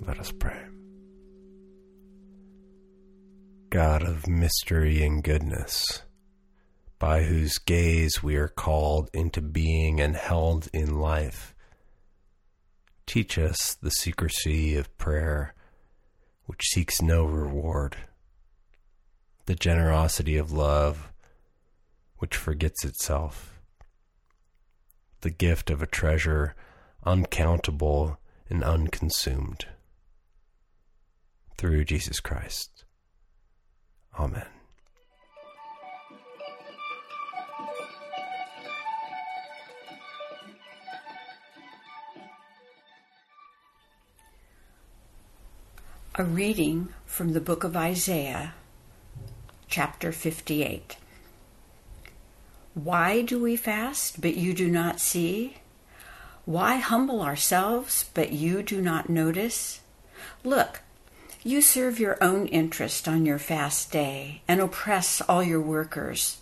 Let us pray. God of mystery and goodness, by whose gaze we are called into being and held in life, teach us the secrecy of prayer, which seeks no reward, the generosity of love, which forgets itself, the gift of a treasure uncountable and unconsumed. Through Jesus Christ. Amen. A reading from the book of Isaiah, chapter 58. Why do we fast, but you do not see? Why humble ourselves, but you do not notice? Look, you serve your own interest on your fast day and oppress all your workers.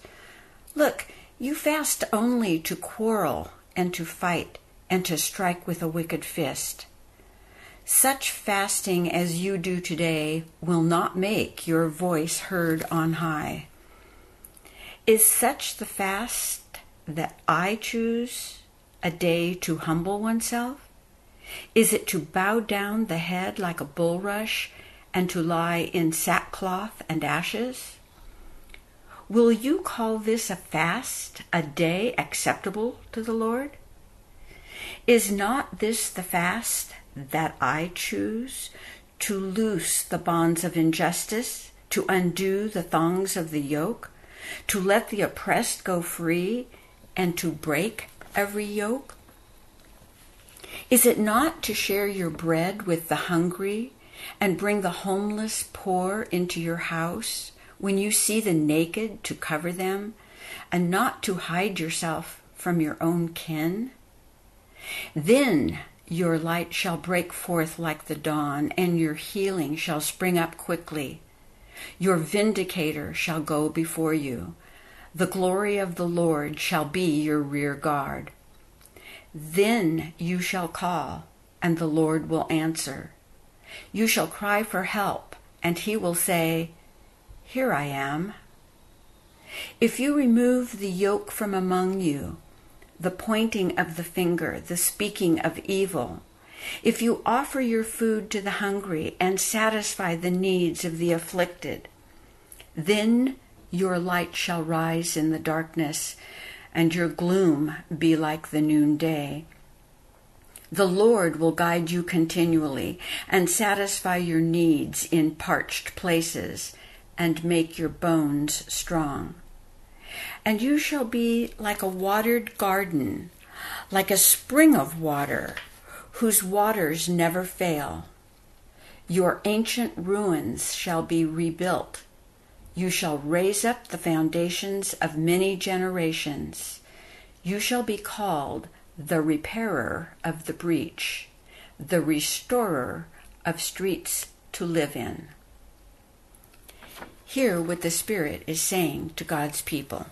Look, you fast only to quarrel and to fight and to strike with a wicked fist. Such fasting as you do today will not make your voice heard on high. Is such the fast that I choose, a day to humble oneself? Is it to bow down the head like a bulrush and to lie in sackcloth and ashes? Will you call this a fast, a day acceptable to the Lord? Is not this the fast that I choose to loose the bonds of injustice, to undo the thongs of the yoke, to let the oppressed go free, and to break every yoke? Is it not to share your bread with the hungry and bring the homeless poor into your house when you see the naked to cover them and not to hide yourself from your own kin? Then your light shall break forth like the dawn, and your healing shall spring up quickly. Your vindicator shall go before you. The glory of the Lord shall be your rear guard. Then you shall call, and the Lord will answer. You shall cry for help, and he will say, Here I am. If you remove the yoke from among you, the pointing of the finger, the speaking of evil. If you offer your food to the hungry and satisfy the needs of the afflicted, then your light shall rise in the darkness, and your gloom be like the noonday. The Lord will guide you continually and satisfy your needs in parched places and make your bones strong and you shall be like a watered garden, like a spring of water, whose waters never fail. Your ancient ruins shall be rebuilt. You shall raise up the foundations of many generations. You shall be called the repairer of the breach, the restorer of streets to live in. Hear what the Spirit is saying to God's people.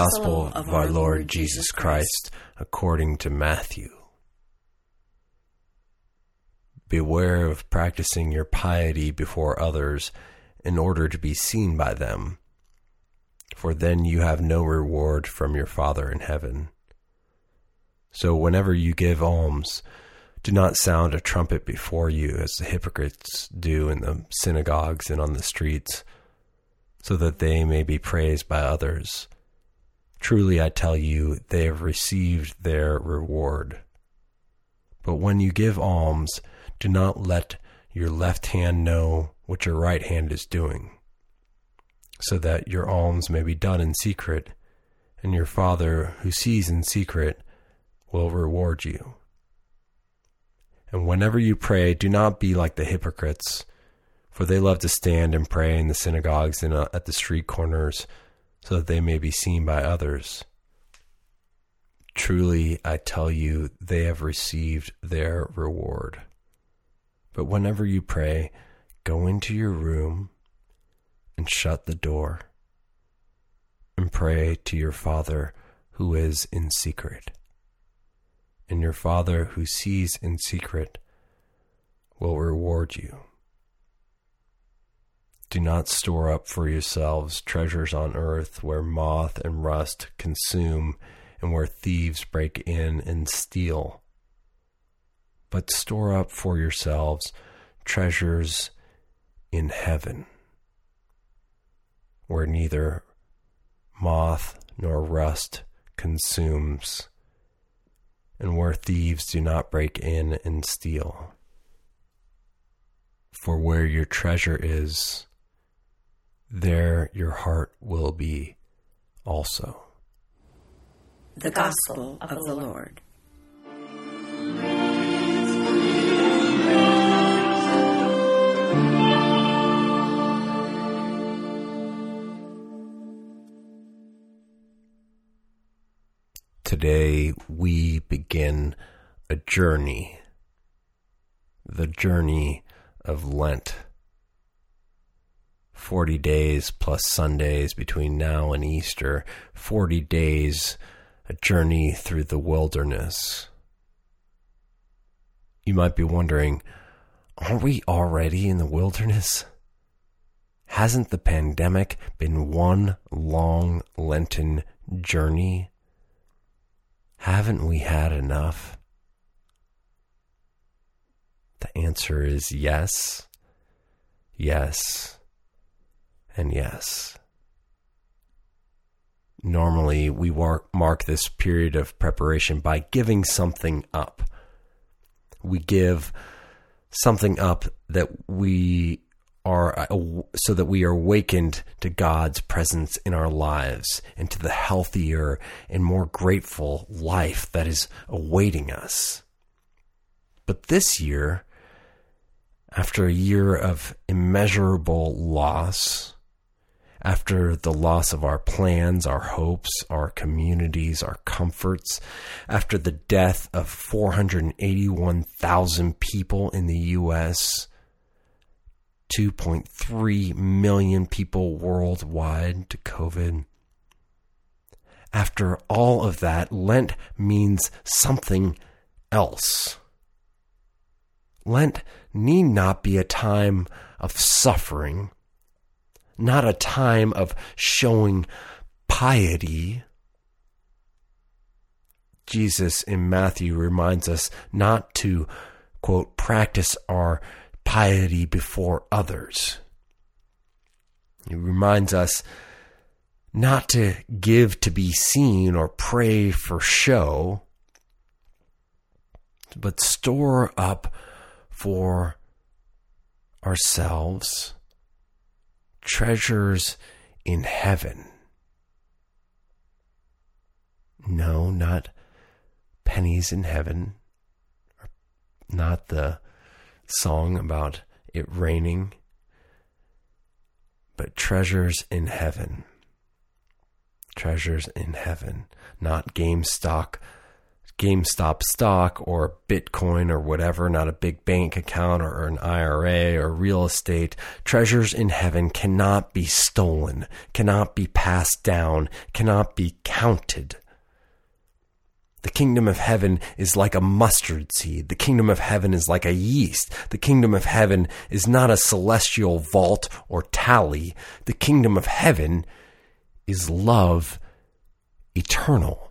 Gospel of our Lord Jesus Christ according to Matthew. Beware of practicing your piety before others in order to be seen by them, for then you have no reward from your Father in heaven. So whenever you give alms, do not sound a trumpet before you as the hypocrites do in the synagogues and on the streets so that they may be praised by others. Truly I tell you, they have received their reward. But when you give alms, Do not let your left hand know what your right hand is doing, so that your alms may be done in secret, and your Father who sees in secret will reward you. And whenever you pray, do not be like the hypocrites, for they love to stand and pray in the synagogues and uh, at the street corners, so that they may be seen by others. Truly, I tell you, they have received their reward. But whenever you pray, go into your room and shut the door, and pray to your Father who is in secret and your Father who sees in secret will reward you. Do not store up for yourselves treasures on earth where moth and rust consume and where thieves break in and steal. But store up for yourselves treasures in heaven where neither moth nor rust consumes and where thieves do not break in and steal. For where your treasure is, there your heart will be also. The Gospel of the Lord. Today we begin a journey, the journey of Lent. 40 days plus Sundays between now and Easter, 40 days, a journey through the wilderness. You might be wondering, aren't we already in the wilderness? Hasn't the pandemic been one long Lenten journey? Haven't we had enough? The answer is yes, yes, and yes. Normally, we mark this period of preparation by giving something up. We give something up that we are so that we are awakened to God's presence in our lives and to the healthier and more grateful life that is awaiting us. But this year, after a year of immeasurable loss, after the loss of our plans, our hopes, our communities, our comforts, after the death of 481,000 people in the U.S., 2.3 million people worldwide to COVID. After all of that, Lent means something else. Lent need not be a time of suffering, not a time of showing piety. Jesus in Matthew reminds us not to, quote, practice our piety before others. He reminds us not to give to be seen or pray for show, but store up for ourselves treasures in heaven. No, not pennies in heaven, not the song about it raining, but treasures in heaven. Treasures in heaven, not GameStop, GameStop stock or Bitcoin or whatever, not a big bank account or an IRA or real estate. Treasures in heaven cannot be stolen, cannot be passed down, cannot be counted. The kingdom of heaven is like a mustard seed. The kingdom of heaven is like a yeast. The kingdom of heaven is not a celestial vault or tally. The kingdom of heaven is love eternal.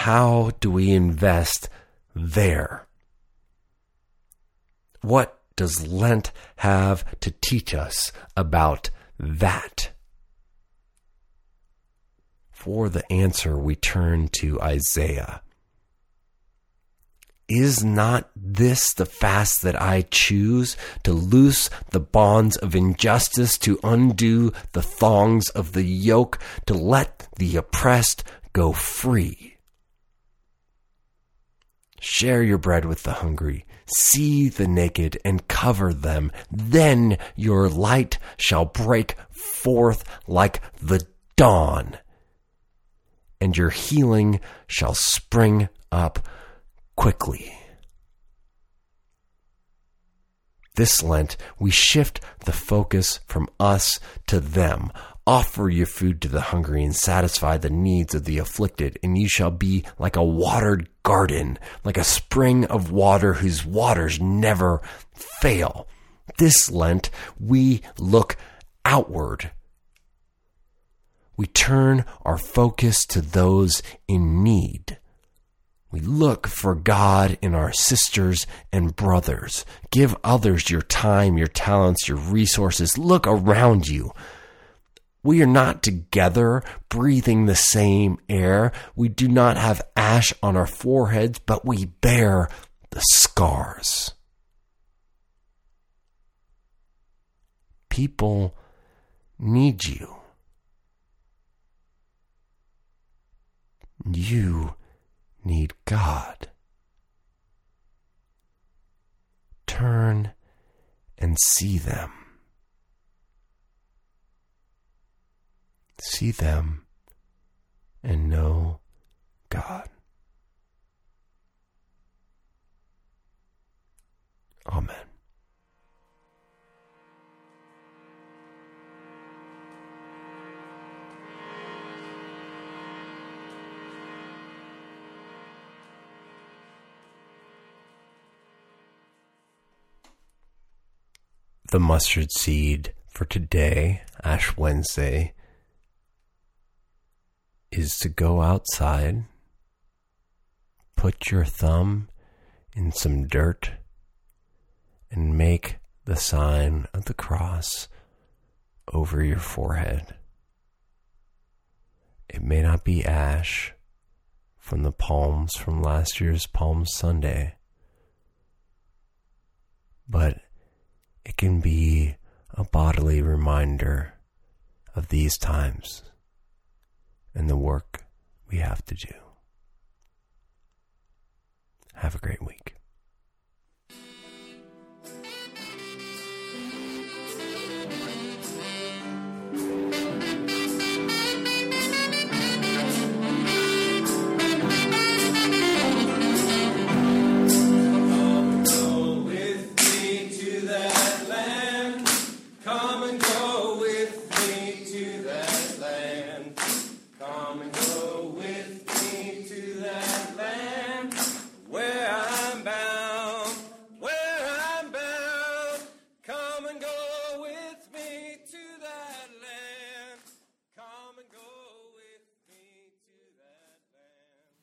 How do we invest there? What does Lent have to teach us about that? For the answer, we turn to Isaiah. Is not this the fast that I choose to loose the bonds of injustice, to undo the thongs of the yoke, to let the oppressed go free? Share your bread with the hungry, see the naked and cover them. Then your light shall break forth like the dawn, and your healing shall spring up quickly. This Lent, we shift the focus from us to them. Offer your food to the hungry and satisfy the needs of the afflicted, and you shall be like a watered garden, like a spring of water whose waters never fail. This Lent, we look outward. We turn our focus to those in need. We look for God in our sisters and brothers. Give others your time, your talents, your resources. Look around you. We are not together breathing the same air. We do not have ash on our foreheads, but we bear the scars. People need you. You need God. Turn and see them. See them and know God. Amen. the mustard seed for today, Ash Wednesday, is to go outside, put your thumb in some dirt, and make the sign of the cross over your forehead. It may not be ash from the palms from last year's Palm Sunday, but it can be a bodily reminder of these times and the work we have to do. Have a great week.